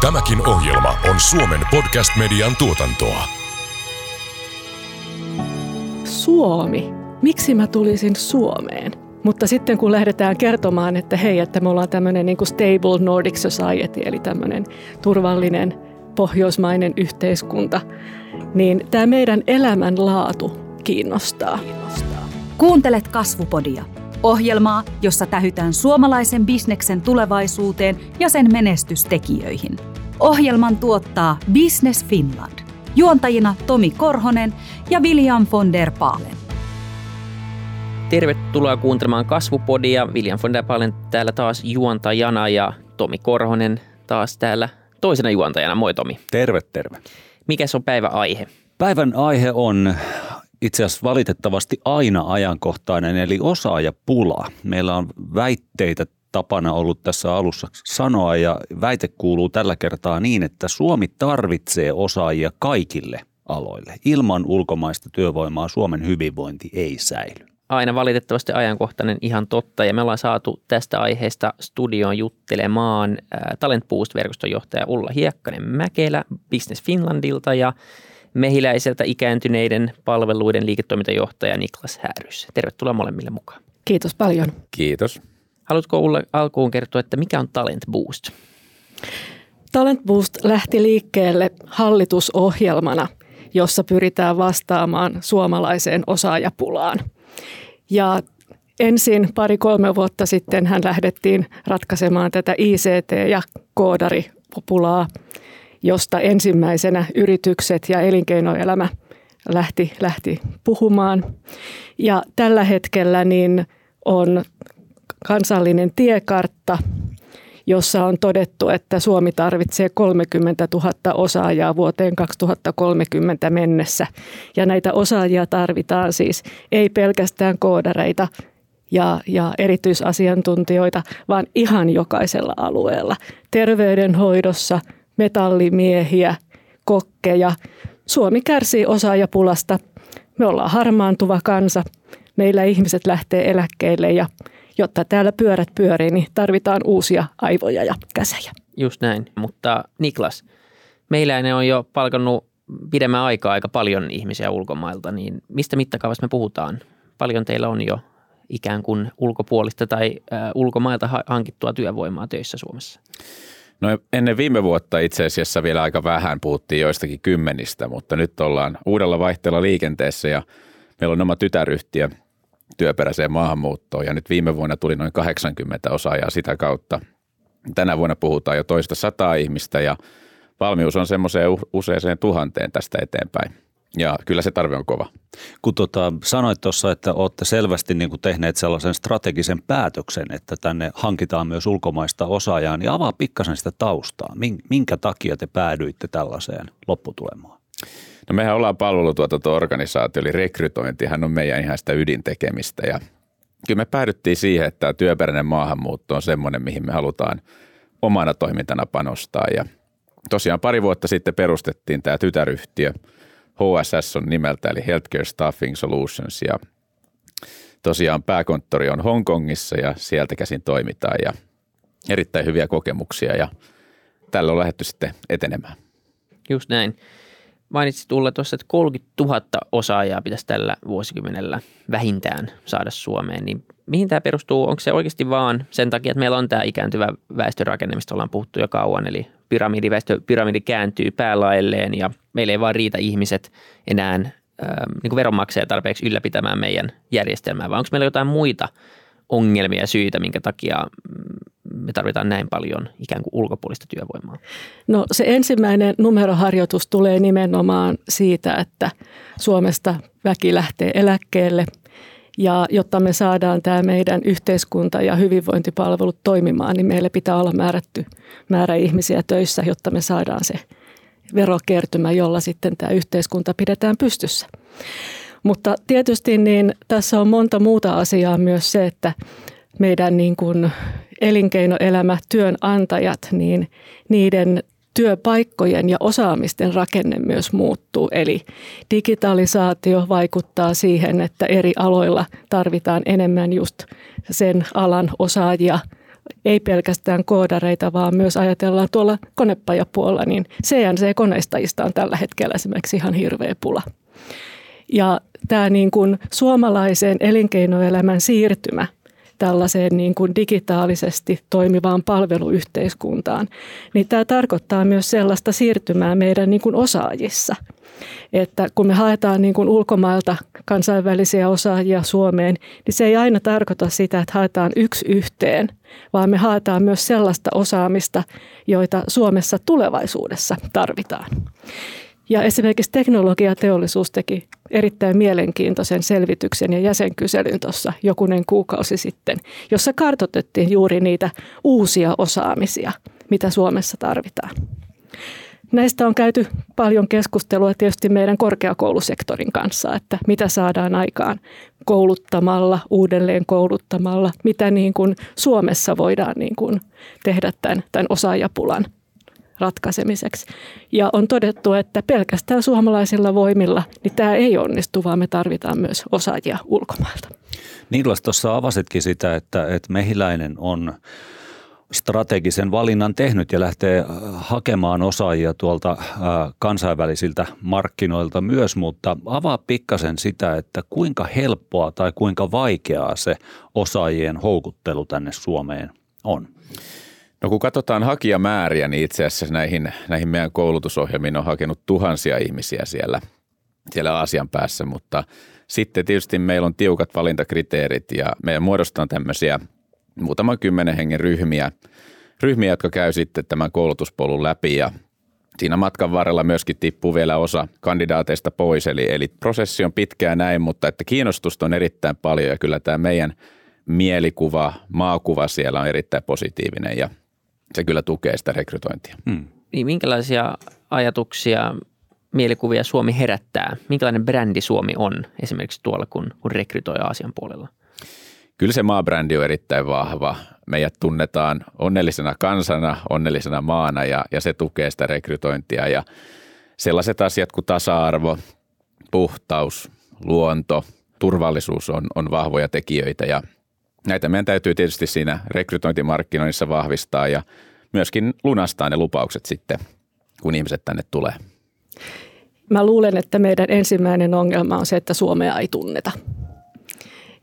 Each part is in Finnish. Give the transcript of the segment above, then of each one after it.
Tämäkin ohjelma on Suomen podcast-median tuotantoa. Suomi. Miksi mä tulisin Suomeen? Mutta sitten kun lähdetään kertomaan, että hei, että me ollaan tämmöinen niin stable Nordic Society, eli tämmöinen turvallinen pohjoismainen yhteiskunta, niin tämä meidän elämänlaatu kiinnostaa. Kuuntelet Kasvupodia. Ohjelmaa, jossa tähytään suomalaisen bisneksen tulevaisuuteen ja sen menestystekijöihin. Ohjelman tuottaa Business Finland. Juontajina Tomi Korhonen ja William von der Paalen. Tervetuloa kuuntelemaan Kasvupodia. William von der Paalen täällä taas juontajana ja Tomi Korhonen taas täällä toisena juontajana. Moi Tomi. Terve, terve. Mikä on päivän aihe? Päivän aihe on itse asiassa valitettavasti aina ajankohtainen, eli osaajapula. Meillä on väitteitä tapana ollut tässä alussa sanoa ja väite kuuluu tällä kertaa niin, että Suomi tarvitsee osaajia kaikille aloille. Ilman ulkomaista työvoimaa Suomen hyvinvointi ei säily. Aina valitettavasti ajankohtainen ihan totta ja me ollaan saatu tästä aiheesta studioon juttelemaan Talent Boost-verkoston johtaja Ulla Hiekkanen Mäkelä Business Finlandilta ja mehiläiseltä ikääntyneiden palveluiden liiketoimintajohtaja Niklas Häärys. Tervetuloa molemmille mukaan. Kiitos paljon. Kiitos. Haluatko Ulla alkuun kertoa, että mikä on Talent Boost? Talent Boost lähti liikkeelle hallitusohjelmana, jossa pyritään vastaamaan suomalaiseen osaajapulaan. Ja ensin pari-kolme vuotta sitten hän lähdettiin ratkaisemaan tätä ICT- ja koodaripulaa josta ensimmäisenä yritykset ja elinkeinoelämä lähti, lähti puhumaan. Ja tällä hetkellä niin on kansallinen tiekartta, jossa on todettu, että Suomi tarvitsee 30 000 osaajaa vuoteen 2030 mennessä. Ja näitä osaajia tarvitaan siis ei pelkästään koodareita ja, ja erityisasiantuntijoita, vaan ihan jokaisella alueella. Terveydenhoidossa – metallimiehiä, kokkeja. Suomi kärsii osaajapulasta. Me ollaan harmaantuva kansa. Meillä ihmiset lähtee eläkkeelle ja jotta täällä pyörät pyörii, niin tarvitaan uusia aivoja ja käsejä. Just näin. Mutta Niklas, meillä on jo palkannut pidemmän aikaa aika paljon ihmisiä ulkomailta, niin mistä mittakaavasta me puhutaan? Paljon teillä on jo ikään kuin ulkopuolista tai äh, ulkomailta hankittua työvoimaa töissä Suomessa? No ennen viime vuotta itse asiassa vielä aika vähän puhuttiin joistakin kymmenistä, mutta nyt ollaan uudella vaihteella liikenteessä ja meillä on oma tytäryhtiö työperäiseen maahanmuuttoon ja nyt viime vuonna tuli noin 80 osaajaa sitä kautta. Tänä vuonna puhutaan jo toista sataa ihmistä ja valmius on semmoiseen useaseen tuhanteen tästä eteenpäin. Ja kyllä se tarve on kova. Kun tota, sanoit tuossa, että olette selvästi niin kuin tehneet sellaisen strategisen päätöksen, että tänne hankitaan myös ulkomaista osaajaa, niin avaa pikkasen sitä taustaa. Minkä takia te päädyitte tällaiseen lopputulemaan? No mehän ollaan palvelutuotanto-organisaatio, eli rekrytointihan on meidän ihan sitä ydintekemistä. Ja kyllä me päädyttiin siihen, että tämä työperäinen maahanmuutto on semmoinen, mihin me halutaan omana toimintana panostaa. Ja tosiaan pari vuotta sitten perustettiin tämä tytäryhtiö – HSS on nimeltä, eli Healthcare Staffing Solutions, ja tosiaan pääkonttori on Hongkongissa ja sieltä käsin toimitaan. Ja erittäin hyviä kokemuksia ja tällä on lähdetty sitten etenemään. Just näin. Mainitsit tulla tuossa, että 30 000 osaajaa pitäisi tällä vuosikymmenellä vähintään saada Suomeen, niin mihin tämä perustuu? Onko se oikeasti vaan sen takia, että meillä on tämä ikääntyvä väestörakenne, mistä ollaan puhuttu jo kauan, eli pyramidi, väestöpyramidi kääntyy päälailleen ja meillä ei vaan riitä ihmiset enää ähm, niin veronmaksajia tarpeeksi ylläpitämään meidän järjestelmää, vai onko meillä jotain muita ongelmia ja syitä, minkä takia mm, me tarvitaan näin paljon ikään kuin ulkopuolista työvoimaa? No se ensimmäinen numeroharjoitus tulee nimenomaan siitä, että Suomesta väki lähtee eläkkeelle – ja jotta me saadaan tämä meidän yhteiskunta ja hyvinvointipalvelut toimimaan, niin meille pitää olla määrätty määrä ihmisiä töissä, jotta me saadaan se verokertymä, jolla sitten tämä yhteiskunta pidetään pystyssä. Mutta tietysti niin tässä on monta muuta asiaa myös se, että meidän niin kuin elinkeinoelämä, työnantajat, niin niiden työpaikkojen ja osaamisten rakenne myös muuttuu. Eli digitalisaatio vaikuttaa siihen, että eri aloilla tarvitaan enemmän just sen alan osaajia ei pelkästään koodareita, vaan myös ajatellaan tuolla konepajapuolella, niin CNC-koneistajista on tällä hetkellä esimerkiksi ihan hirveä pula. Ja tämä niin kuin suomalaisen elinkeinoelämän siirtymä tällaiseen niin kuin digitaalisesti toimivaan palveluyhteiskuntaan, niin tämä tarkoittaa myös sellaista siirtymää meidän niin kuin osaajissa. Että kun me haetaan niin kuin ulkomailta kansainvälisiä osaajia Suomeen, niin se ei aina tarkoita sitä, että haetaan yksi yhteen, vaan me haetaan myös sellaista osaamista, joita Suomessa tulevaisuudessa tarvitaan. Ja esimerkiksi teknologiateollisuus teki erittäin mielenkiintoisen selvityksen ja jäsenkyselyn tuossa jokunen kuukausi sitten, jossa kartoitettiin juuri niitä uusia osaamisia, mitä Suomessa tarvitaan. Näistä on käyty paljon keskustelua tietysti meidän korkeakoulusektorin kanssa, että mitä saadaan aikaan kouluttamalla, uudelleen kouluttamalla, mitä niin kuin Suomessa voidaan niin kuin tehdä tämän, tämän osaajapulan ratkaisemiseksi. Ja on todettu, että pelkästään suomalaisilla voimilla niin tämä ei onnistu, vaan me tarvitaan myös osaajia ulkomailta. Niilas tuossa avasitkin sitä, että, että mehiläinen on strategisen valinnan tehnyt ja lähtee äh, hakemaan osaajia tuolta äh, kansainvälisiltä markkinoilta myös, mutta avaa pikkasen sitä, että kuinka helppoa tai kuinka vaikeaa se osaajien houkuttelu tänne Suomeen on. No kun katsotaan hakijamääriä, niin itse asiassa näihin, näihin meidän koulutusohjelmiin on hakenut tuhansia ihmisiä siellä, siellä Aasian päässä, mutta sitten tietysti meillä on tiukat valintakriteerit ja meidän muodostaa tämmöisiä muutaman kymmenen hengen ryhmiä, ryhmiä, jotka käy sitten tämän koulutuspolun läpi ja siinä matkan varrella myöskin tippuu vielä osa kandidaateista pois, eli, eli prosessi on pitkään näin, mutta että kiinnostusta on erittäin paljon ja kyllä tämä meidän mielikuva, maakuva siellä on erittäin positiivinen ja se kyllä tukee sitä rekrytointia. Hmm. Niin, minkälaisia ajatuksia, mielikuvia Suomi herättää? Minkälainen brändi Suomi on esimerkiksi tuolla, kun, kun rekrytoi Aasian puolella? Kyllä se maabrändi on erittäin vahva. Meidät tunnetaan onnellisena kansana, onnellisena maana ja, ja se tukee sitä rekrytointia. Ja sellaiset asiat kuin tasa-arvo, puhtaus, luonto, turvallisuus on, on vahvoja tekijöitä ja – näitä meidän täytyy tietysti siinä rekrytointimarkkinoinnissa vahvistaa ja myöskin lunastaa ne lupaukset sitten, kun ihmiset tänne tulee. Mä luulen, että meidän ensimmäinen ongelma on se, että Suomea ei tunneta.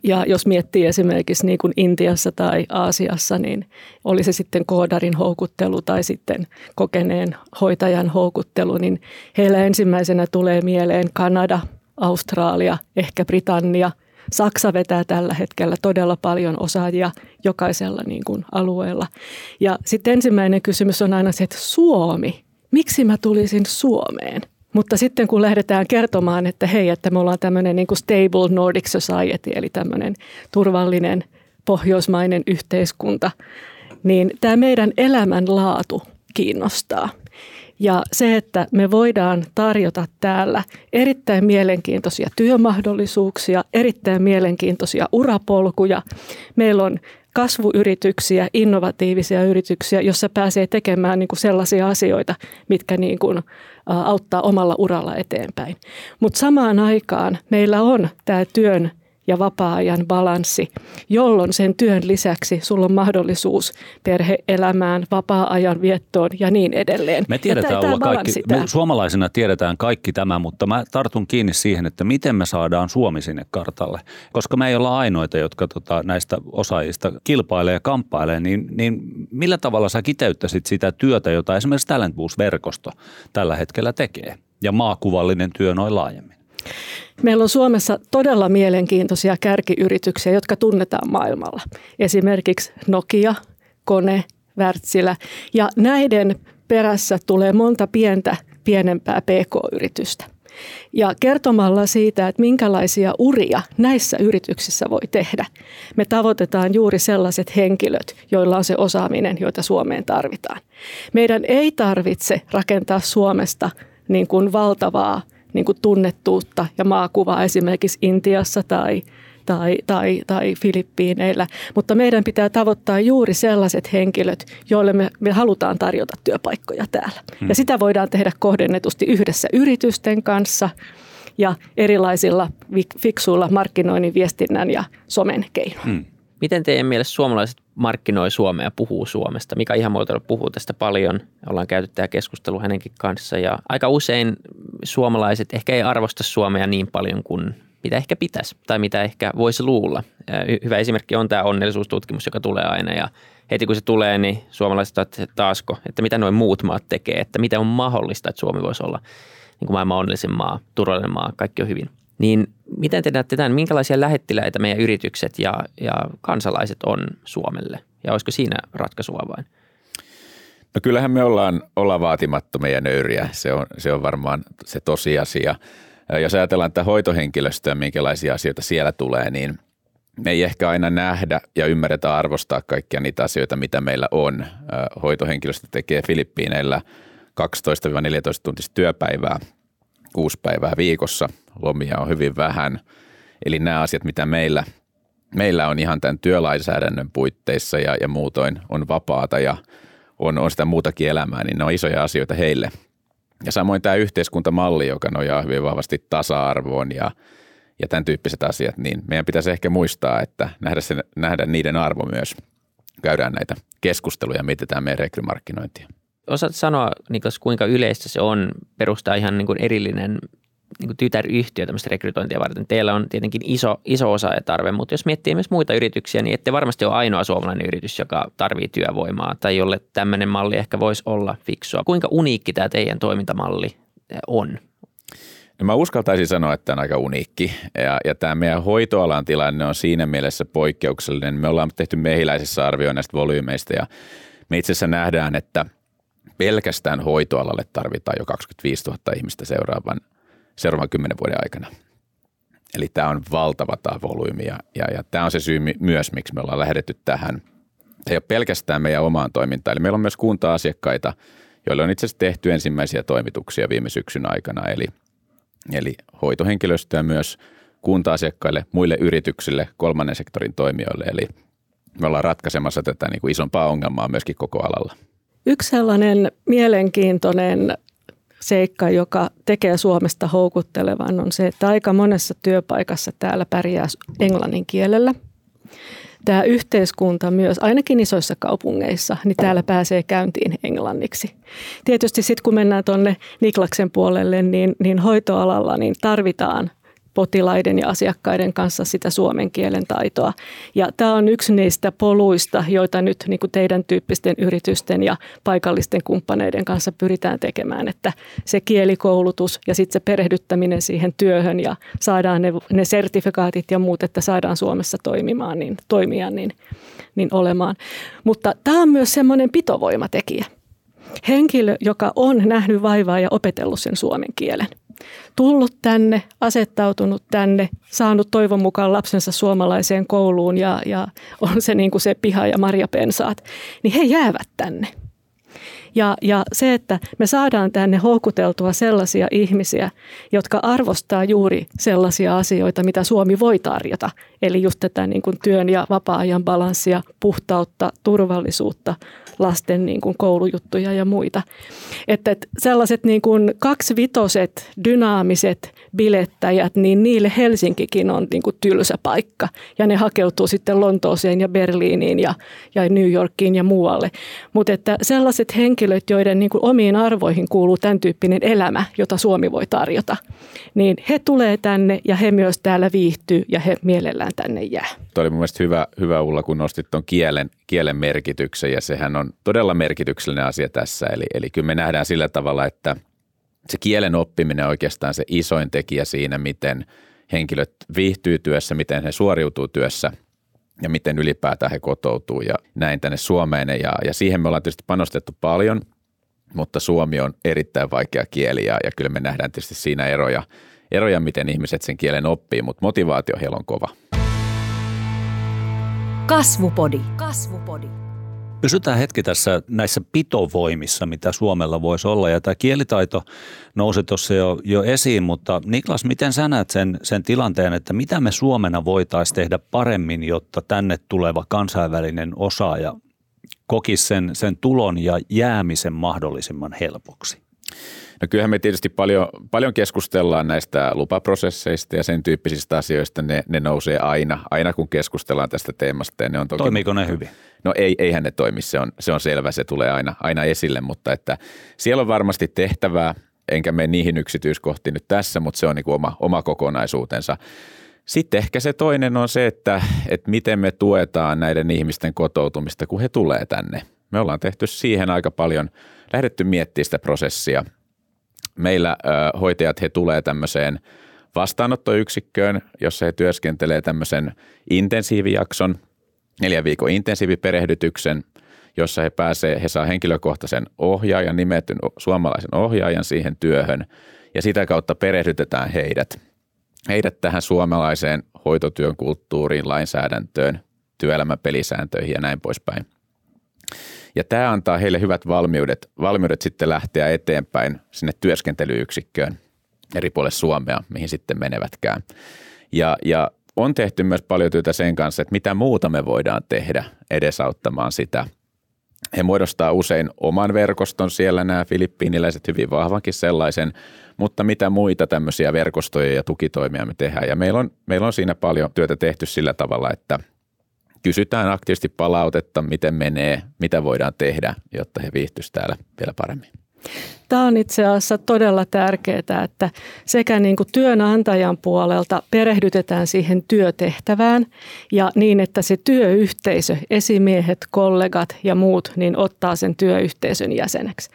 Ja jos miettii esimerkiksi niin kuin Intiassa tai Aasiassa, niin oli se sitten koodarin houkuttelu tai sitten kokeneen hoitajan houkuttelu, niin heillä ensimmäisenä tulee mieleen Kanada, Australia, ehkä Britannia – Saksa vetää tällä hetkellä todella paljon osaajia jokaisella niin kuin alueella. Ja sitten ensimmäinen kysymys on aina se, että Suomi, miksi mä tulisin Suomeen? Mutta sitten kun lähdetään kertomaan, että hei, että me ollaan tämmöinen niin kuin stable Nordic society, eli tämmöinen turvallinen pohjoismainen yhteiskunta, niin tämä meidän elämänlaatu kiinnostaa. Ja se, että me voidaan tarjota täällä erittäin mielenkiintoisia työmahdollisuuksia, erittäin mielenkiintoisia urapolkuja. Meillä on kasvuyrityksiä, innovatiivisia yrityksiä, jossa pääsee tekemään niin kuin sellaisia asioita, mitkä niin kuin auttaa omalla uralla eteenpäin. Mutta samaan aikaan meillä on tämä työn ja vapaa-ajan balanssi, jolloin sen työn lisäksi sulla on mahdollisuus perheelämään, vapaa-ajan viettoon ja niin edelleen. Me tiedetään olla kaikki, me suomalaisina tiedetään kaikki tämä, mutta mä tartun kiinni siihen, että miten me saadaan Suomi sinne kartalle. Koska me ei olla ainoita, jotka tota, näistä osaajista kilpailee ja kamppailee, niin, niin millä tavalla sä kiteyttäisit sitä työtä, jota esimerkiksi Talent verkosto tällä hetkellä tekee ja maakuvallinen työ noin laajemmin? Meillä on Suomessa todella mielenkiintoisia kärkiyrityksiä, jotka tunnetaan maailmalla. Esimerkiksi Nokia, Kone, Wärtsilä ja näiden perässä tulee monta pientä pienempää pk-yritystä. Ja kertomalla siitä, että minkälaisia uria näissä yrityksissä voi tehdä, me tavoitetaan juuri sellaiset henkilöt, joilla on se osaaminen, joita Suomeen tarvitaan. Meidän ei tarvitse rakentaa Suomesta niin kuin valtavaa niin kuin tunnettuutta ja maakuvaa esimerkiksi Intiassa tai, tai, tai, tai Filippiineillä. Mutta meidän pitää tavoittaa juuri sellaiset henkilöt, joille me, me halutaan tarjota työpaikkoja täällä. Hmm. Ja sitä voidaan tehdä kohdennetusti yhdessä yritysten kanssa ja erilaisilla fiksuilla markkinoinnin, viestinnän ja somen keinoilla. Hmm. Miten teidän mielestä suomalaiset markkinoi Suomea ja puhuu Suomesta? Mika Ihamuotoila puhuu tästä paljon. Ollaan käyty tämä keskustelu hänenkin kanssa ja aika usein suomalaiset ehkä ei arvosta Suomea niin paljon kuin mitä ehkä pitäisi tai mitä ehkä voisi luulla. Hyvä esimerkki on tämä onnellisuustutkimus, joka tulee aina ja heti kun se tulee, niin suomalaiset että taasko, että mitä noin muut maat tekee, että miten on mahdollista, että Suomi voisi olla niin kuin maailman onnellisin maa, turvallinen maa, kaikki on hyvin. Niin miten te näette tämän, minkälaisia lähettiläitä meidän yritykset ja, ja kansalaiset on Suomelle? Ja olisiko siinä ratkaisua vain? No kyllähän me ollaan, ollaan vaatimattomia ja nöyriä. Se on, se on varmaan se tosiasia. Jos ajatellaan että hoitohenkilöstöä, minkälaisia asioita siellä tulee, niin me ei ehkä aina nähdä ja ymmärretä arvostaa kaikkia niitä asioita, mitä meillä on. Hoitohenkilöstö tekee Filippiineillä 12-14 tuntista työpäivää, kuusi päivää viikossa. Lomia on hyvin vähän. Eli nämä asiat, mitä meillä, meillä on ihan tämän työlainsäädännön puitteissa ja, ja muutoin on vapaata ja on, on sitä muutakin elämää, niin ne on isoja asioita heille – ja samoin tämä yhteiskuntamalli, joka nojaa hyvin vahvasti tasa-arvoon ja, ja tämän tyyppiset asiat, niin meidän pitäisi ehkä muistaa, että nähdä, sen, nähdä niiden arvo myös. Käydään näitä keskusteluja ja mietitään meidän rekrymarkkinointia. Osaat sanoa, Niklas, kuinka yleistä se on perustaa ihan niin kuin erillinen niin kuin tytäryhtiö tämmöistä rekrytointia varten. Teillä on tietenkin iso, iso tarve, mutta jos miettii myös muita yrityksiä, niin ette varmasti ole ainoa suomalainen yritys, joka tarvii työvoimaa tai jolle tämmöinen malli ehkä voisi olla fiksua. Kuinka uniikki tämä teidän toimintamalli on? No mä uskaltaisin sanoa, että tämä on aika uniikki ja, ja tämä meidän hoitoalan tilanne on siinä mielessä poikkeuksellinen. Me ollaan tehty mehiläisessä arvioinnista volyymeista ja me itse asiassa nähdään, että pelkästään hoitoalalle tarvitaan jo 25 000 ihmistä seuraavan – seuraavan kymmenen vuoden aikana. Eli tämä on valtava tämä volyymi ja, ja, ja tämä on se syy myös, miksi me ollaan lähdetty tähän. Se ei ole pelkästään meidän omaan toimintaan, eli meillä on myös kunta-asiakkaita, joille on itse asiassa tehty ensimmäisiä toimituksia viime syksyn aikana, eli, eli hoitohenkilöstöä myös kunta-asiakkaille, muille yrityksille, kolmannen sektorin toimijoille, eli me ollaan ratkaisemassa tätä niin kuin isompaa ongelmaa myöskin koko alalla. Yksi sellainen mielenkiintoinen seikka, joka tekee Suomesta houkuttelevan, on se, että aika monessa työpaikassa täällä pärjää englannin kielellä. Tämä yhteiskunta myös, ainakin isoissa kaupungeissa, niin täällä pääsee käyntiin englanniksi. Tietysti sitten kun mennään tuonne Niklaksen puolelle, niin, niin hoitoalalla niin tarvitaan potilaiden ja asiakkaiden kanssa sitä suomen kielen taitoa. Ja tämä on yksi niistä poluista, joita nyt niin kuin teidän tyyppisten yritysten ja paikallisten kumppaneiden kanssa pyritään tekemään, että se kielikoulutus ja sitten se perehdyttäminen siihen työhön ja saadaan ne, ne sertifikaatit ja muut, että saadaan Suomessa toimimaan, niin toimia, niin, niin olemaan. Mutta tämä on myös semmoinen pitovoimatekijä. Henkilö, joka on nähnyt vaivaa ja opetellut sen suomen kielen – tullut tänne, asettautunut tänne, saanut toivon mukaan lapsensa suomalaiseen kouluun ja, ja on se niin kuin se piha ja marjapensaat, niin he jäävät tänne. Ja, ja se, että me saadaan tänne houkuteltua sellaisia ihmisiä, jotka arvostaa juuri sellaisia asioita, mitä Suomi voi tarjota. Eli just tätä niin kuin työn ja vapaa-ajan balanssia, puhtautta, turvallisuutta, lasten niin kuin koulujuttuja ja muita. Että, että sellaiset niin kuin kaksivitoset, dynaamiset bilettäjät, niin niille Helsinkikin on niin kuin tylsä paikka. Ja ne hakeutuu sitten Lontooseen ja Berliiniin ja, ja New Yorkiin ja muualle. Mutta että sellaiset henkilöt, joiden niin kuin omiin arvoihin kuuluu tämän tyyppinen elämä, jota Suomi voi tarjota, niin he tulee tänne ja he myös täällä viihtyy ja he mielellään tänne jää. Tuo oli mun mielestä hyvä, hyvä Ulla, kun nostit tuon kielen, kielen merkityksen ja sehän on todella merkityksellinen asia tässä. Eli, eli kyllä me nähdään sillä tavalla, että se kielen oppiminen on oikeastaan se isoin tekijä siinä, miten henkilöt viihtyy työssä, miten he suoriutuu työssä ja miten ylipäätään he kotoutuu ja näin tänne Suomeen. Ja, ja siihen me ollaan tietysti panostettu paljon, mutta suomi on erittäin vaikea kieli ja, ja kyllä me nähdään tietysti siinä eroja, eroja, miten ihmiset sen kielen oppii, mutta motivaatio heillä on kova. Kasvupodi. Kasvupodi. Pysytään hetki tässä näissä pitovoimissa, mitä Suomella voisi olla. Ja tämä kielitaito nousi tuossa jo, jo esiin, mutta Niklas, miten sä näet sen, sen tilanteen, että mitä me Suomena voitaisiin tehdä paremmin, jotta tänne tuleva kansainvälinen osaaja kokisi sen, sen tulon ja jäämisen mahdollisimman helpoksi? No kyllähän me tietysti paljon, paljon keskustellaan näistä lupaprosesseista ja sen tyyppisistä asioista. Ne, ne nousee aina, aina kun keskustellaan tästä teemasta. Ja ne on toki, Toimiiko ne hyvin? No ei, eihän ne toimi, se on, se on selvä, se tulee aina, aina esille, mutta että siellä on varmasti tehtävää, enkä mene niihin yksityiskohtiin nyt tässä, mutta se on niin kuin oma, oma kokonaisuutensa. Sitten ehkä se toinen on se, että, että miten me tuetaan näiden ihmisten kotoutumista, kun he tulee tänne. Me ollaan tehty siihen aika paljon, lähdetty miettimään sitä prosessia. Meillä ö, hoitajat, he tulee tämmöiseen vastaanottoyksikköön, jossa he työskentelee tämmöisen intensiivijakson, neljän viikon intensiiviperehdytyksen, jossa he pääsee, he saa henkilökohtaisen ohjaajan, nimetyn suomalaisen ohjaajan siihen työhön ja sitä kautta perehdytetään heidät – heidät tähän suomalaiseen hoitotyön kulttuuriin, lainsäädäntöön, työelämän pelisääntöihin ja näin poispäin. Ja tämä antaa heille hyvät valmiudet, valmiudet sitten lähteä eteenpäin sinne työskentelyyksikköön eri puolille Suomea, mihin sitten menevätkään. Ja, ja on tehty myös paljon työtä sen kanssa, että mitä muuta me voidaan tehdä edesauttamaan sitä. He muodostaa usein oman verkoston siellä, nämä filippiiniläiset hyvin vahvankin sellaisen, mutta mitä muita tämmöisiä verkostoja ja tukitoimia me tehdään. Ja meillä on, meillä on siinä paljon työtä tehty sillä tavalla, että kysytään aktiivisesti palautetta, miten menee, mitä voidaan tehdä, jotta he viihtyisivät täällä vielä paremmin. Tämä on itse asiassa todella tärkeää, että sekä niin kuin työnantajan puolelta perehdytetään siihen työtehtävään ja niin, että se työyhteisö, esimiehet, kollegat ja muut, niin ottaa sen työyhteisön jäseneksi.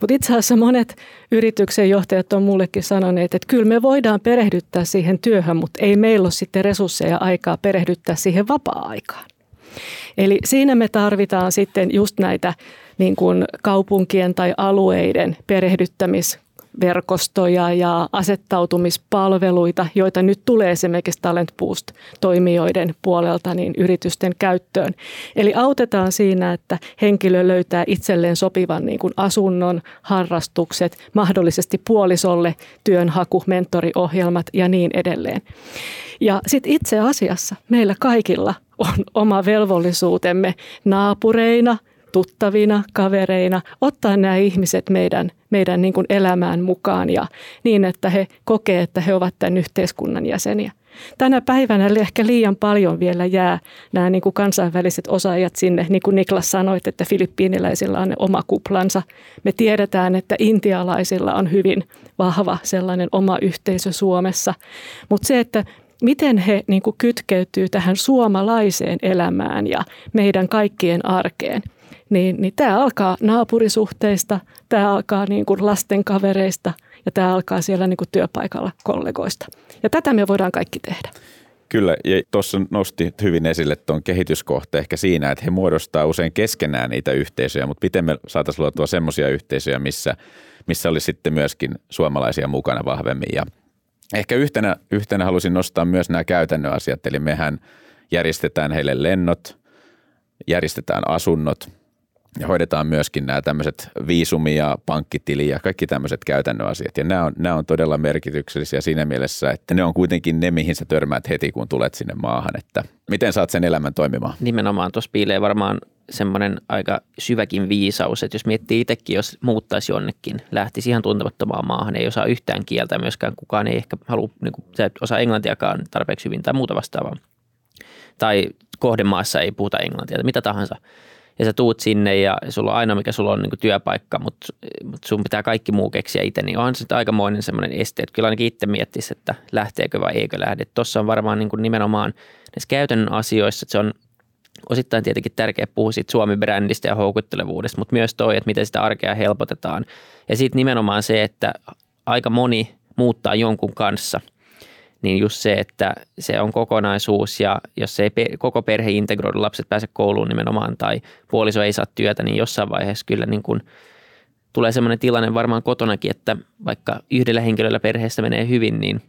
Mutta itse asiassa monet yrityksen johtajat on mullekin sanoneet, että kyllä me voidaan perehdyttää siihen työhön, mutta ei meillä ole sitten resursseja aikaa perehdyttää siihen vapaa-aikaan. Eli siinä me tarvitaan sitten just näitä niin kuin kaupunkien tai alueiden perehdyttämis verkostoja ja asettautumispalveluita, joita nyt tulee esimerkiksi Talent Boost-toimijoiden puolelta niin yritysten käyttöön. Eli autetaan siinä, että henkilö löytää itselleen sopivan niin kuin asunnon, harrastukset, mahdollisesti puolisolle työnhaku, mentoriohjelmat ja niin edelleen. Ja sitten itse asiassa meillä kaikilla on oma velvollisuutemme naapureina, tuttavina, kavereina, ottaa nämä ihmiset meidän, meidän niin kuin elämään mukaan ja niin, että he kokee, että he ovat tämän yhteiskunnan jäseniä. Tänä päivänä ehkä liian paljon vielä jää nämä niin kuin kansainväliset osaajat sinne, niin kuin Niklas sanoit, että filippiiniläisillä on oma kuplansa. Me tiedetään, että intialaisilla on hyvin vahva sellainen oma yhteisö Suomessa, mutta se, että miten he niin kuin kytkeytyy tähän suomalaiseen elämään ja meidän kaikkien arkeen – niin, niin tämä alkaa naapurisuhteista, tämä alkaa niin kuin lasten kavereista ja tämä alkaa siellä niin kuin työpaikalla kollegoista. Ja tätä me voidaan kaikki tehdä. Kyllä, ja tuossa nosti hyvin esille tuon kehityskohteen ehkä siinä, että he muodostaa usein keskenään niitä yhteisöjä, mutta miten me saataisiin luotua semmoisia yhteisöjä, missä, missä olisi sitten myöskin suomalaisia mukana vahvemmin. Ja ehkä yhtenä, yhtenä halusin nostaa myös nämä käytännön asiat, eli mehän järjestetään heille lennot, järjestetään asunnot, ja hoidetaan myöskin nämä tämmöiset viisumi ja pankkitili ja kaikki tämmöiset käytännön asiat. Ja nämä on, nämä on todella merkityksellisiä siinä mielessä, että ne on kuitenkin ne, mihin sä törmäät heti, kun tulet sinne maahan. Että miten saat sen elämän toimimaan? Nimenomaan tuossa piilee varmaan semmoinen aika syväkin viisaus, että jos miettii itsekin, jos muuttaisi jonnekin, lähtisi ihan tuntemattomaan maahan, ei osaa yhtään kieltä, myöskään kukaan ei ehkä halua, niin kuin, sä et osaa englantiakaan tarpeeksi hyvin tai muuta vastaavaa. Tai kohdemaassa ei puhuta englantia, mitä tahansa – ja sä tuut sinne ja sulla on aina mikä sulla on niin kuin työpaikka, mutta, mutta sun pitää kaikki muu keksiä itse, niin on se aikamoinen semmoinen este, että kyllä ainakin itse miettisi, että lähteekö vai eikö lähde. Tuossa on varmaan niin kuin nimenomaan näissä käytännön asioissa, että se on osittain tietenkin tärkeä puhua siitä Suomi-brändistä ja houkuttelevuudesta, mutta myös toi, että miten sitä arkea helpotetaan. Ja sitten nimenomaan se, että aika moni muuttaa jonkun kanssa – niin just se, että se on kokonaisuus ja jos ei koko perhe integroidu, lapset pääse kouluun nimenomaan tai puoliso ei saa työtä, niin jossain vaiheessa kyllä niin kuin tulee sellainen tilanne varmaan kotonakin, että vaikka yhdellä henkilöllä perheessä menee hyvin, niin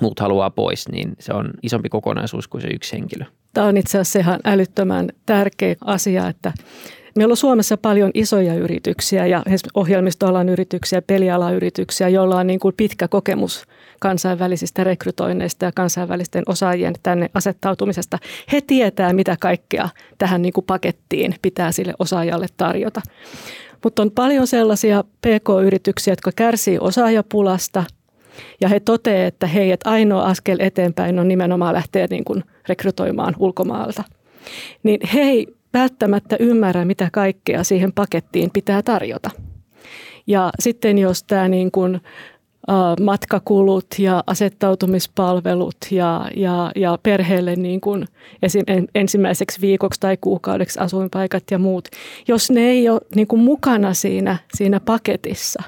muut haluaa pois, niin se on isompi kokonaisuus kuin se yksi henkilö. Tämä on itse asiassa ihan älyttömän tärkeä asia, että Meillä on Suomessa paljon isoja yrityksiä ja ohjelmistoalan yrityksiä, pelialan yrityksiä, joilla on niin kuin pitkä kokemus kansainvälisistä rekrytoinneista ja kansainvälisten osaajien tänne asettautumisesta. He tietää, mitä kaikkea tähän niin kuin pakettiin pitää sille osaajalle tarjota. Mutta on paljon sellaisia PK-yrityksiä, jotka kärsii osaajapulasta ja he toteavat, että hei, että ainoa askel eteenpäin on nimenomaan lähteä niin kuin rekrytoimaan ulkomaalta. Niin he ei välttämättä ymmärrä, mitä kaikkea siihen pakettiin pitää tarjota. Ja sitten jos tämä niin kuin matkakulut ja asettautumispalvelut ja, ja, ja perheelle niin kuin esim, ensimmäiseksi viikoksi tai kuukaudeksi asuinpaikat ja muut. Jos ne ei ole niin kuin mukana siinä, siinä paketissa,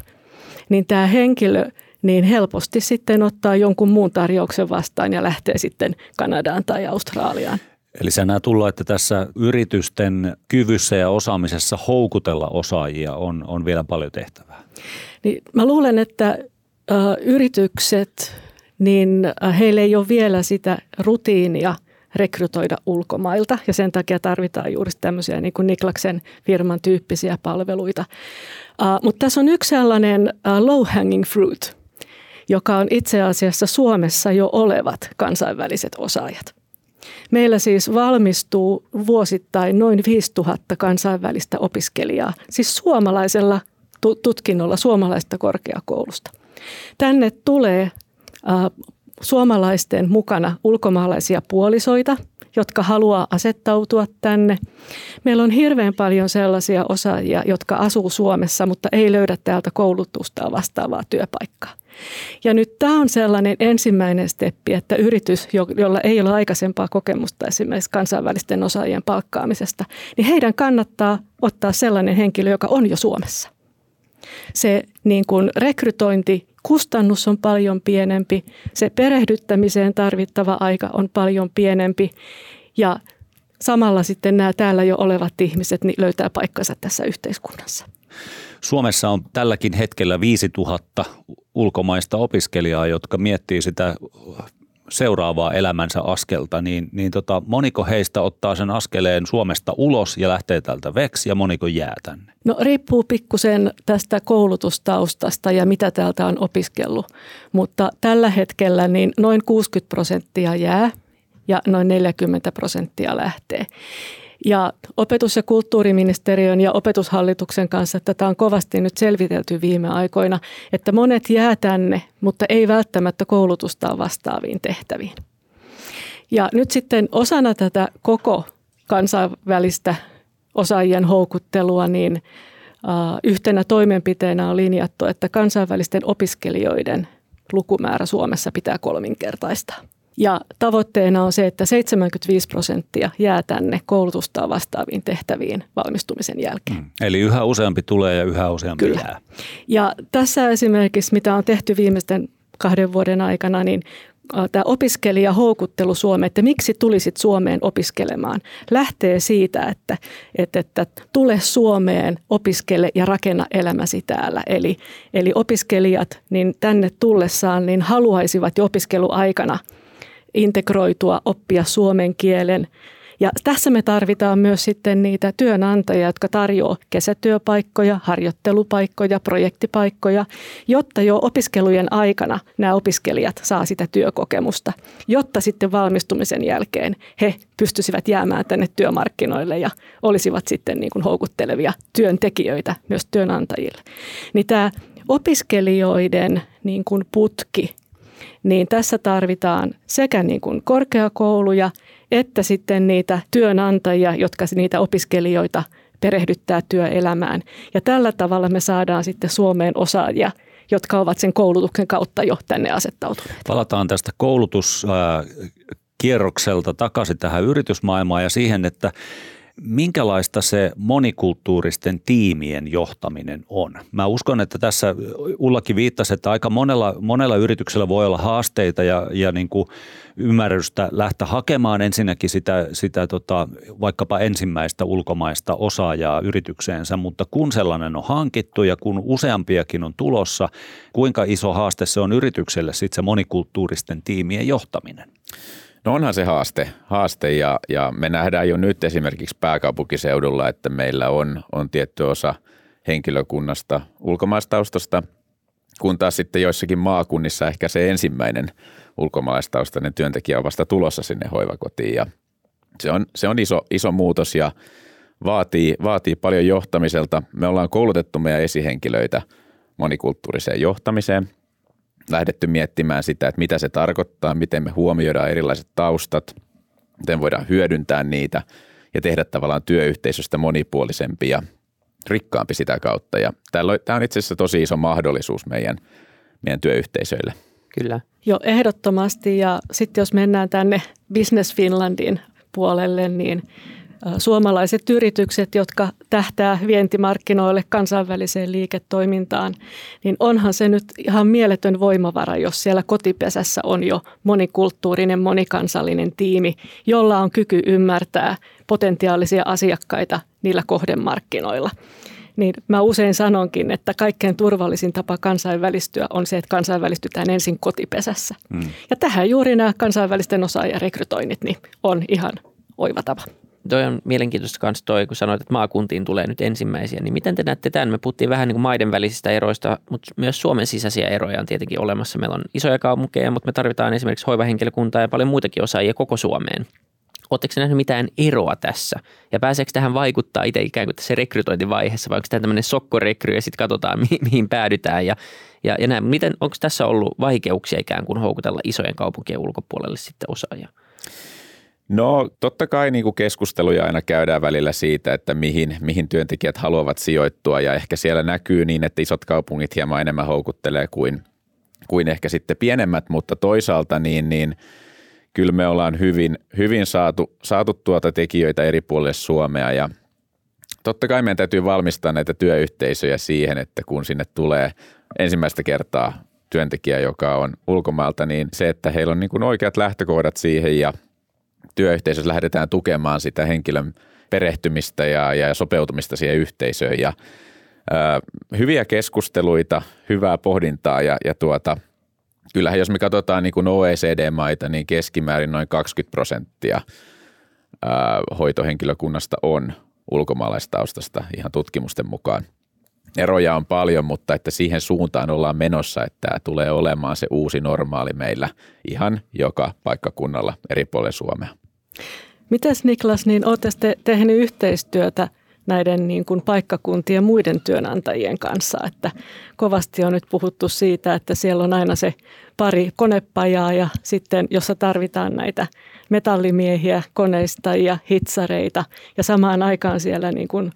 niin tämä henkilö niin helposti sitten ottaa jonkun muun tarjouksen vastaan ja lähtee sitten Kanadaan tai Australiaan. Eli sä näet tulla, että tässä yritysten kyvyssä ja osaamisessa houkutella osaajia on, on vielä paljon tehtävää. Niin mä luulen, että yritykset, niin heille ei ole vielä sitä rutiinia rekrytoida ulkomailta ja sen takia tarvitaan juuri tämmöisiä niin kuin Niklaksen firman tyyppisiä palveluita. Mutta tässä on yksi sellainen low hanging fruit, joka on itse asiassa Suomessa jo olevat kansainväliset osaajat. Meillä siis valmistuu vuosittain noin 5000 kansainvälistä opiskelijaa, siis suomalaisella tutkinnolla suomalaista korkeakoulusta. Tänne tulee äh, suomalaisten mukana ulkomaalaisia puolisoita, jotka haluaa asettautua tänne. Meillä on hirveän paljon sellaisia osaajia, jotka asuu Suomessa, mutta ei löydä täältä koulutusta vastaavaa työpaikkaa. Ja nyt tämä on sellainen ensimmäinen steppi, että yritys, jolla ei ole aikaisempaa kokemusta esimerkiksi kansainvälisten osaajien palkkaamisesta, niin heidän kannattaa ottaa sellainen henkilö, joka on jo Suomessa. Se niin kuin rekrytointi kustannus on paljon pienempi, se perehdyttämiseen tarvittava aika on paljon pienempi ja samalla sitten nämä täällä jo olevat ihmiset niin löytää paikkansa tässä yhteiskunnassa. Suomessa on tälläkin hetkellä 5000 ulkomaista opiskelijaa, jotka miettii sitä seuraavaa elämänsä askelta, niin, niin tota, moniko heistä ottaa sen askeleen Suomesta ulos ja lähtee täältä veksi ja moniko jää tänne? No riippuu pikkusen tästä koulutustaustasta ja mitä täältä on opiskellut, mutta tällä hetkellä niin noin 60 prosenttia jää ja noin 40 prosenttia lähtee. Ja opetus- ja kulttuuriministeriön ja opetushallituksen kanssa tätä on kovasti nyt selvitelty viime aikoina, että monet jää tänne, mutta ei välttämättä koulutusta vastaaviin tehtäviin. Ja nyt sitten osana tätä koko kansainvälistä osaajien houkuttelua, niin yhtenä toimenpiteenä on linjattu, että kansainvälisten opiskelijoiden lukumäärä Suomessa pitää kolminkertaistaa. Ja tavoitteena on se, että 75 prosenttia jää tänne koulutusta vastaaviin tehtäviin valmistumisen jälkeen. Mm. Eli yhä useampi tulee ja yhä useampi Kyllä. jää. Ja tässä esimerkiksi, mitä on tehty viimeisten kahden vuoden aikana, niin tämä opiskelijahoukuttelu Suomeen, että miksi tulisit Suomeen opiskelemaan, lähtee siitä, että, että, että tule Suomeen, opiskele ja rakenna elämäsi täällä. Eli, eli opiskelijat niin tänne tullessaan niin haluaisivat jo opiskeluaikana – integroitua, oppia suomen kielen. Ja tässä me tarvitaan myös sitten niitä työnantajia, jotka tarjoavat kesätyöpaikkoja, harjoittelupaikkoja, projektipaikkoja, jotta jo opiskelujen aikana nämä opiskelijat saa sitä työkokemusta, jotta sitten valmistumisen jälkeen he pystyisivät jäämään tänne työmarkkinoille ja olisivat sitten niin kuin houkuttelevia työntekijöitä myös työnantajille. Niin tämä opiskelijoiden niin kuin putki niin tässä tarvitaan sekä niin kuin korkeakouluja että sitten niitä työnantajia, jotka niitä opiskelijoita perehdyttää työelämään. Ja tällä tavalla me saadaan sitten Suomeen osaajia, jotka ovat sen koulutuksen kautta jo tänne asettautuneet. Palataan tästä koulutuskierrokselta takaisin tähän yritysmaailmaan ja siihen, että minkälaista se monikulttuuristen tiimien johtaminen on? Mä uskon, että tässä Ullakin viittasi, että aika monella, monella yrityksellä voi olla haasteita ja, ja niin kuin ymmärrystä lähteä hakemaan ensinnäkin sitä, sitä tota, vaikkapa ensimmäistä ulkomaista osaajaa yritykseensä, mutta kun sellainen on hankittu ja kun useampiakin on tulossa, kuinka iso haaste se on yritykselle sitten se monikulttuuristen tiimien johtaminen? No onhan se haaste, haaste ja, ja me nähdään jo nyt esimerkiksi pääkaupunkiseudulla, että meillä on, on tietty osa henkilökunnasta ulkomaistaustasta, kun taas sitten joissakin maakunnissa ehkä se ensimmäinen ulkomaalaistaustainen työntekijä on vasta tulossa sinne hoivakotiin ja se on, se on iso, iso muutos ja vaatii, vaatii paljon johtamiselta. Me ollaan koulutettu meidän esihenkilöitä monikulttuuriseen johtamiseen, lähdetty miettimään sitä, että mitä se tarkoittaa, miten me huomioidaan erilaiset taustat, miten voidaan hyödyntää niitä ja tehdä tavallaan työyhteisöstä monipuolisempi ja rikkaampi sitä kautta. Ja tämä on itse asiassa tosi iso mahdollisuus meidän, meidän työyhteisöille. Kyllä. Jo ehdottomasti ja sitten jos mennään tänne Business Finlandin puolelle, niin suomalaiset yritykset, jotka tähtää vientimarkkinoille kansainväliseen liiketoimintaan, niin onhan se nyt ihan mieletön voimavara, jos siellä kotipesässä on jo monikulttuurinen, monikansallinen tiimi, jolla on kyky ymmärtää potentiaalisia asiakkaita niillä kohdemarkkinoilla. Niin mä usein sanonkin, että kaikkein turvallisin tapa kansainvälistyä on se, että kansainvälistytään ensin kotipesässä. Mm. Ja tähän juuri nämä kansainvälisten osaajarekrytoinnit niin on ihan oiva tapa. Toi on mielenkiintoista myös toi, kun sanoit, että maakuntiin tulee nyt ensimmäisiä, niin miten te näette tämän? Me puhuttiin vähän niin kuin maiden välisistä eroista, mutta myös Suomen sisäisiä eroja on tietenkin olemassa. Meillä on isoja kaupunkeja, mutta me tarvitaan esimerkiksi hoivahenkilökuntaa ja paljon muitakin osaajia koko Suomeen. Oletteko nähnyt mitään eroa tässä? Ja pääseekö tähän vaikuttaa itse ikään kuin tässä rekrytointivaiheessa, vai onko tämä tämmöinen sokkorekry ja sitten katsotaan, mi- mihin päädytään ja, ja, ja näin. Miten, onko tässä ollut vaikeuksia ikään kuin houkutella isojen kaupunkien ulkopuolelle sitten osaajia? No totta kai niin kuin keskusteluja aina käydään välillä siitä, että mihin, mihin työntekijät haluavat sijoittua. Ja ehkä siellä näkyy niin, että isot kaupungit hieman enemmän houkuttelee kuin, kuin ehkä sitten pienemmät, mutta toisaalta niin, niin kyllä me ollaan hyvin, hyvin saatu, saatu tuota tekijöitä eri puolille Suomea. Ja totta kai meidän täytyy valmistaa näitä työyhteisöjä siihen, että kun sinne tulee ensimmäistä kertaa työntekijä, joka on ulkomailta, niin se, että heillä on niin kuin oikeat lähtökohdat siihen ja – työyhteisössä lähdetään tukemaan sitä henkilön perehtymistä ja, ja sopeutumista siihen yhteisöön ja ö, hyviä keskusteluita, hyvää pohdintaa ja, ja tuota, kyllähän jos me katsotaan niin OECD-maita, niin keskimäärin noin 20 prosenttia ö, hoitohenkilökunnasta on ulkomaalaistaustasta ihan tutkimusten mukaan. Eroja on paljon, mutta että siihen suuntaan ollaan menossa, että tämä tulee olemaan se uusi normaali meillä ihan joka paikkakunnalla eri puolilla Suomea. Mites Niklas, niin olette te tehnyt yhteistyötä näiden niin kuin paikkakuntien muiden työnantajien kanssa, että kovasti on nyt puhuttu siitä, että siellä on aina se pari konepajaa ja sitten jossa tarvitaan näitä metallimiehiä, koneistajia, hitsareita ja samaan aikaan siellä niin kuin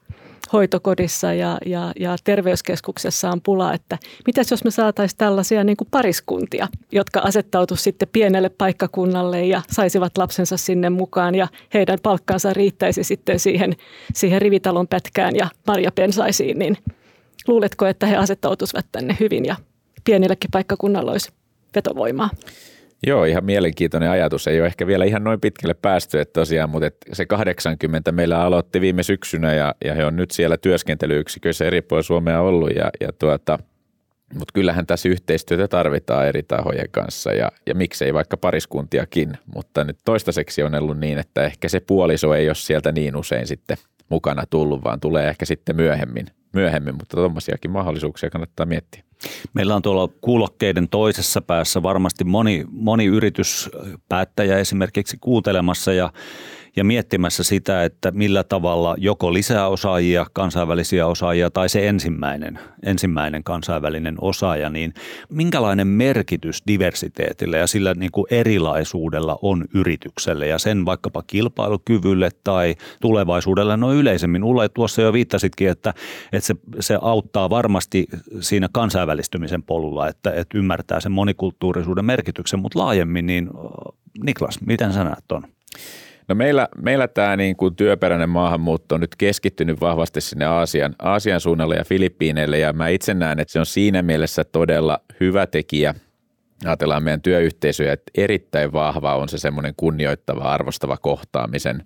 hoitokodissa ja, ja, ja terveyskeskuksessa on pula, että mitäs jos me saataisiin tällaisia niin kuin pariskuntia, jotka asettautuisivat sitten pienelle paikkakunnalle ja saisivat lapsensa sinne mukaan ja heidän palkkansa riittäisi sitten siihen, siihen rivitalon pätkään ja marjapensaisiin, niin luuletko, että he asettautuisivat tänne hyvin ja pienillekin paikkakunnalla olisi vetovoimaa? Joo, ihan mielenkiintoinen ajatus. Ei ole ehkä vielä ihan noin pitkälle päästy, että tosiaan, mutta että se 80 meillä aloitti viime syksynä ja, ja he on nyt siellä työskentelyyksiköissä eri puolilla Suomea ollut ja, ja tuota, mutta kyllähän tässä yhteistyötä tarvitaan eri tahojen kanssa ja, ja miksei vaikka pariskuntiakin, mutta nyt toistaiseksi on ollut niin, että ehkä se puoliso ei ole sieltä niin usein sitten mukana tullut, vaan tulee ehkä sitten myöhemmin, myöhemmin mutta tuommoisiakin mahdollisuuksia kannattaa miettiä. Meillä on tuolla kuulokkeiden toisessa päässä varmasti moni, moni yrityspäättäjä esimerkiksi kuuntelemassa ja ja miettimässä sitä, että millä tavalla joko lisää osaajia, kansainvälisiä osaajia tai se ensimmäinen, ensimmäinen kansainvälinen osaaja, niin minkälainen merkitys diversiteetillä ja sillä niin kuin erilaisuudella on yritykselle ja sen vaikkapa kilpailukyvylle tai tulevaisuudelle no yleisemmin. Ulla tuossa jo viittasitkin, että, että se, se auttaa varmasti siinä kansainvälistymisen polulla, että, että ymmärtää sen monikulttuurisuuden merkityksen, mutta laajemmin, niin Niklas, miten sä näet tuon? No meillä, meillä tämä niin kuin työperäinen maahanmuutto on nyt keskittynyt vahvasti sinne Aasian, Aasian suunnalle ja Filippiineille ja mä itse näen, että se on siinä mielessä todella hyvä tekijä. Ajatellaan meidän työyhteisöjä, että erittäin vahva on se semmoinen kunnioittava, arvostava kohtaamisen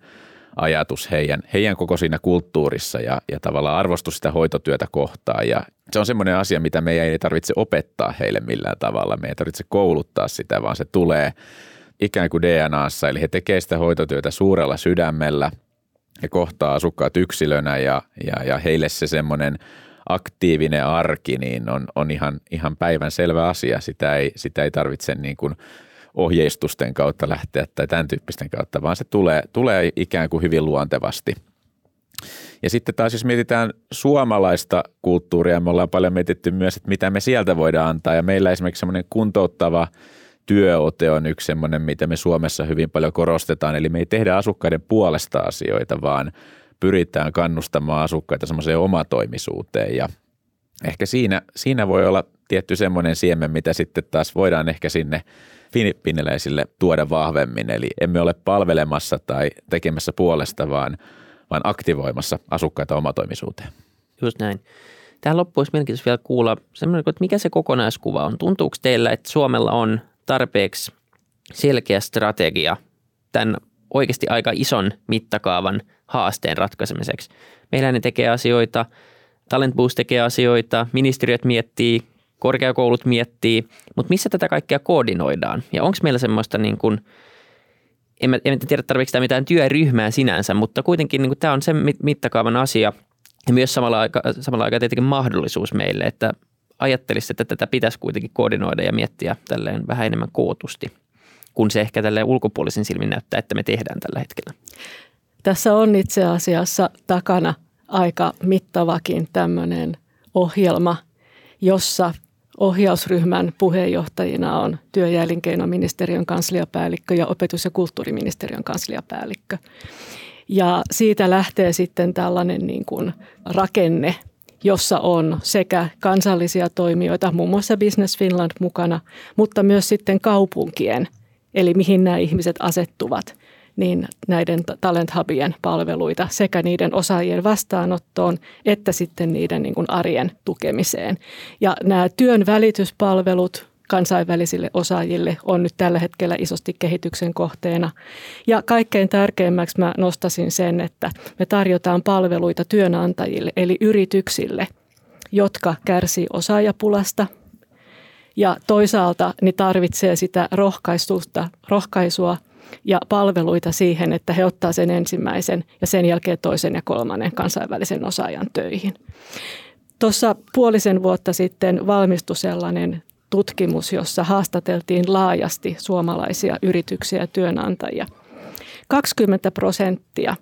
ajatus heidän, heidän koko siinä kulttuurissa ja, ja tavallaan arvostus sitä hoitotyötä kohtaan. Ja se on semmoinen asia, mitä meidän ei tarvitse opettaa heille millään tavalla. Me ei tarvitse kouluttaa sitä, vaan se tulee – ikään kuin DNAssa, eli he tekevät sitä hoitotyötä suurella sydämellä. He kohtaa asukkaat yksilönä ja, ja, ja heille se semmoinen aktiivinen arki niin on, on ihan, ihan päivän selvä asia. Sitä ei, sitä ei tarvitse niin kuin ohjeistusten kautta lähteä tai tämän tyyppisten kautta, vaan se tulee, tulee ikään kuin hyvin luontevasti. Ja sitten taas jos mietitään suomalaista kulttuuria, me ollaan paljon mietitty myös, että mitä me sieltä voidaan antaa. Ja meillä esimerkiksi semmoinen kuntouttava työote on yksi semmoinen, mitä me Suomessa hyvin paljon korostetaan. Eli me ei tehdä asukkaiden puolesta asioita, vaan pyritään kannustamaan asukkaita semmoiseen omatoimisuuteen. Ja ehkä siinä, siinä voi olla tietty semmoinen siemen, mitä sitten taas voidaan ehkä sinne filippiiniläisille tuoda vahvemmin. Eli emme ole palvelemassa tai tekemässä puolesta, vaan, vaan aktivoimassa asukkaita omatoimisuuteen. Just näin. Tähän loppuun olisi mielenkiintoista vielä kuulla, että mikä se kokonaiskuva on. Tuntuuko teillä, että Suomella on tarpeeksi selkeä strategia tämän oikeasti aika ison mittakaavan haasteen ratkaisemiseksi? Meillä ne tekee asioita, Talent Boost tekee asioita, ministeriöt miettii, korkeakoulut miettii, mutta missä tätä kaikkea koordinoidaan? Ja onko meillä semmoista niin kuin, en, mä, en tiedä tarvitseeko tämä mitään työryhmää sinänsä, mutta kuitenkin niin tämä on sen mittakaavan asia ja myös samalla aika, samalla aikaa tietenkin mahdollisuus meille, että ajattelisi, että tätä pitäisi kuitenkin koordinoida ja miettiä tälleen vähän enemmän kootusti, kun se ehkä tälleen ulkopuolisen silmin näyttää, että me tehdään tällä hetkellä. Tässä on itse asiassa takana aika mittavakin tämmöinen ohjelma, jossa ohjausryhmän puheenjohtajina on työ- ja elinkeinoministeriön kansliapäällikkö ja opetus- ja kulttuuriministeriön kansliapäällikkö. Ja siitä lähtee sitten tällainen niin kuin rakenne, jossa on sekä kansallisia toimijoita, muun muassa Business Finland mukana, mutta myös sitten kaupunkien, eli mihin nämä ihmiset asettuvat, niin näiden Talent Hubien palveluita sekä niiden osaajien vastaanottoon että sitten niiden niin kuin arjen tukemiseen. Ja nämä työn välityspalvelut kansainvälisille osaajille on nyt tällä hetkellä isosti kehityksen kohteena. Ja kaikkein tärkeimmäksi mä nostasin sen, että me tarjotaan palveluita työnantajille eli yrityksille, jotka kärsii osaajapulasta, ja toisaalta niin tarvitsee sitä rohkaistusta, rohkaisua ja palveluita siihen, että he ottaa sen ensimmäisen ja sen jälkeen toisen ja kolmannen kansainvälisen osaajan töihin. Tuossa puolisen vuotta sitten valmistui sellainen tutkimus, jossa haastateltiin laajasti suomalaisia yrityksiä ja työnantajia. 20 prosenttia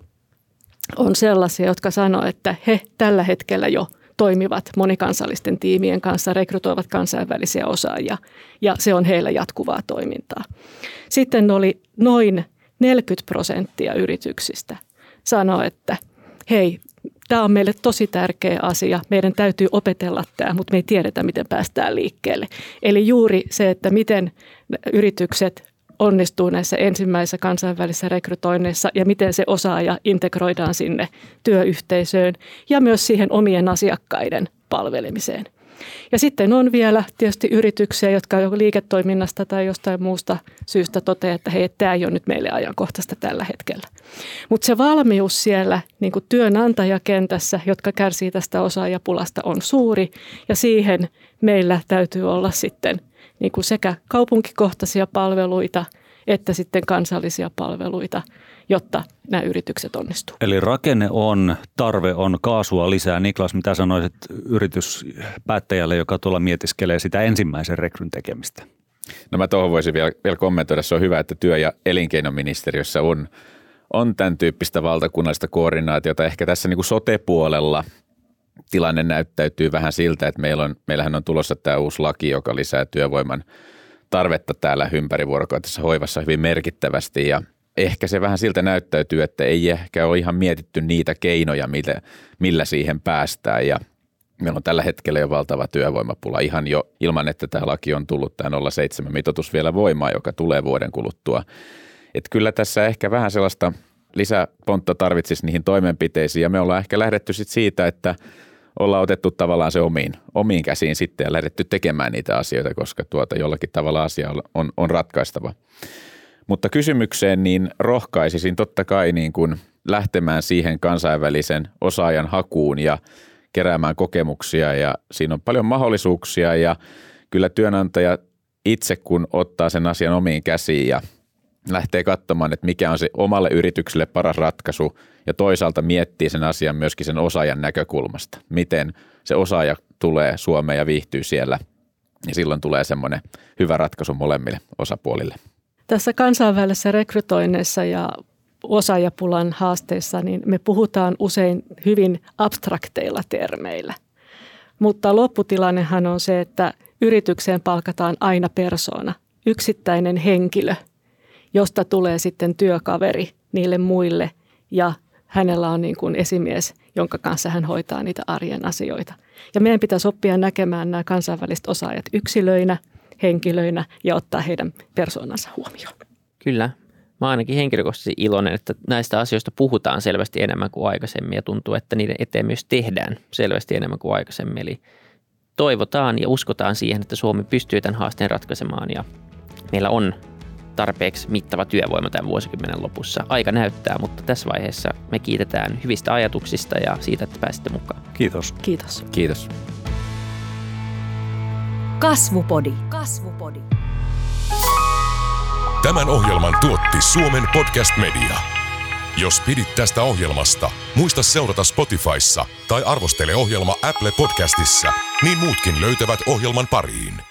on sellaisia, jotka sanoivat, että he tällä hetkellä jo toimivat monikansallisten tiimien kanssa, rekrytoivat kansainvälisiä osaajia ja se on heillä jatkuvaa toimintaa. Sitten oli noin 40 prosenttia yrityksistä sanoi, että hei, tämä on meille tosi tärkeä asia, meidän täytyy opetella tämä, mutta me ei tiedetä, miten päästään liikkeelle. Eli juuri se, että miten yritykset onnistuu näissä ensimmäisissä kansainvälisissä rekrytoinneissa ja miten se osaaja integroidaan sinne työyhteisöön ja myös siihen omien asiakkaiden palvelemiseen. Ja sitten on vielä tietysti yrityksiä, jotka jo liiketoiminnasta tai jostain muusta syystä toteaa, että hei, tämä ei ole nyt meille ajankohtaista tällä hetkellä. Mutta se valmius siellä niin kuin työnantajakentässä, jotka kärsii tästä osaajapulasta, on suuri ja siihen meillä täytyy olla sitten niin kuin sekä kaupunkikohtaisia palveluita että sitten kansallisia palveluita, jotta nämä yritykset onnistuu. Eli rakenne on, tarve on, kaasua lisää. Niklas, mitä sanoisit yrityspäättäjälle, joka tuolla mietiskelee sitä ensimmäisen rekryn tekemistä? No mä tuohon voisin vielä, vielä kommentoida. Se on hyvä, että työ- ja elinkeinoministeriössä on, on tämän tyyppistä valtakunnallista koordinaatiota. Ehkä tässä niin kuin sote-puolella – tilanne näyttäytyy vähän siltä, että meillä on, meillähän on tulossa tämä uusi laki, joka lisää työvoiman tarvetta täällä ympärivuorokautisessa hoivassa hyvin merkittävästi. Ja ehkä se vähän siltä näyttäytyy, että ei ehkä ole ihan mietitty niitä keinoja, millä, millä siihen päästään. Ja meillä on tällä hetkellä jo valtava työvoimapula ihan jo ilman, että tämä laki on tullut tämä 07 mitoitus vielä voimaan, joka tulee vuoden kuluttua. Että kyllä tässä ehkä vähän sellaista lisäpontta tarvitsisi niihin toimenpiteisiin. Ja me ollaan ehkä lähdetty sit siitä, että – ollaan otettu tavallaan se omiin, omiin käsiin sitten ja lähdetty tekemään niitä asioita, koska tuota jollakin tavalla asia on, on ratkaistava. Mutta kysymykseen niin rohkaisisin totta kai niin kuin lähtemään siihen kansainvälisen osaajan hakuun ja keräämään kokemuksia ja siinä on paljon mahdollisuuksia ja kyllä työnantaja itse kun ottaa sen asian omiin käsiin ja lähtee katsomaan, että mikä on se omalle yritykselle paras ratkaisu ja toisaalta miettii sen asian myöskin sen osaajan näkökulmasta. Miten se osaaja tulee Suomeen ja viihtyy siellä ja silloin tulee semmoinen hyvä ratkaisu molemmille osapuolille. Tässä kansainvälisessä rekrytoinnissa ja osaajapulan haasteissa, niin me puhutaan usein hyvin abstrakteilla termeillä. Mutta lopputilannehan on se, että yritykseen palkataan aina persoona, yksittäinen henkilö, josta tulee sitten työkaveri niille muille ja hänellä on niin kuin esimies, jonka kanssa hän hoitaa niitä arjen asioita. Ja meidän pitäisi oppia näkemään nämä kansainväliset osaajat yksilöinä, henkilöinä ja ottaa heidän persoonansa huomioon. Kyllä. Mä ainakin henkilökohtaisesti iloinen, että näistä asioista puhutaan selvästi enemmän kuin aikaisemmin ja tuntuu, että niiden eteen myös tehdään selvästi enemmän kuin aikaisemmin. Eli toivotaan ja uskotaan siihen, että Suomi pystyy tämän haasteen ratkaisemaan ja meillä on tarpeeksi mittava työvoima tämän vuosikymmenen lopussa. Aika näyttää, mutta tässä vaiheessa me kiitetään hyvistä ajatuksista ja siitä, että pääsitte mukaan. Kiitos. Kiitos. Kiitos. Kasvupodi. Kasvupodi. Tämän ohjelman tuotti Suomen Podcast Media. Jos pidit tästä ohjelmasta, muista seurata Spotifyssa tai arvostele ohjelma Apple Podcastissa, niin muutkin löytävät ohjelman pariin.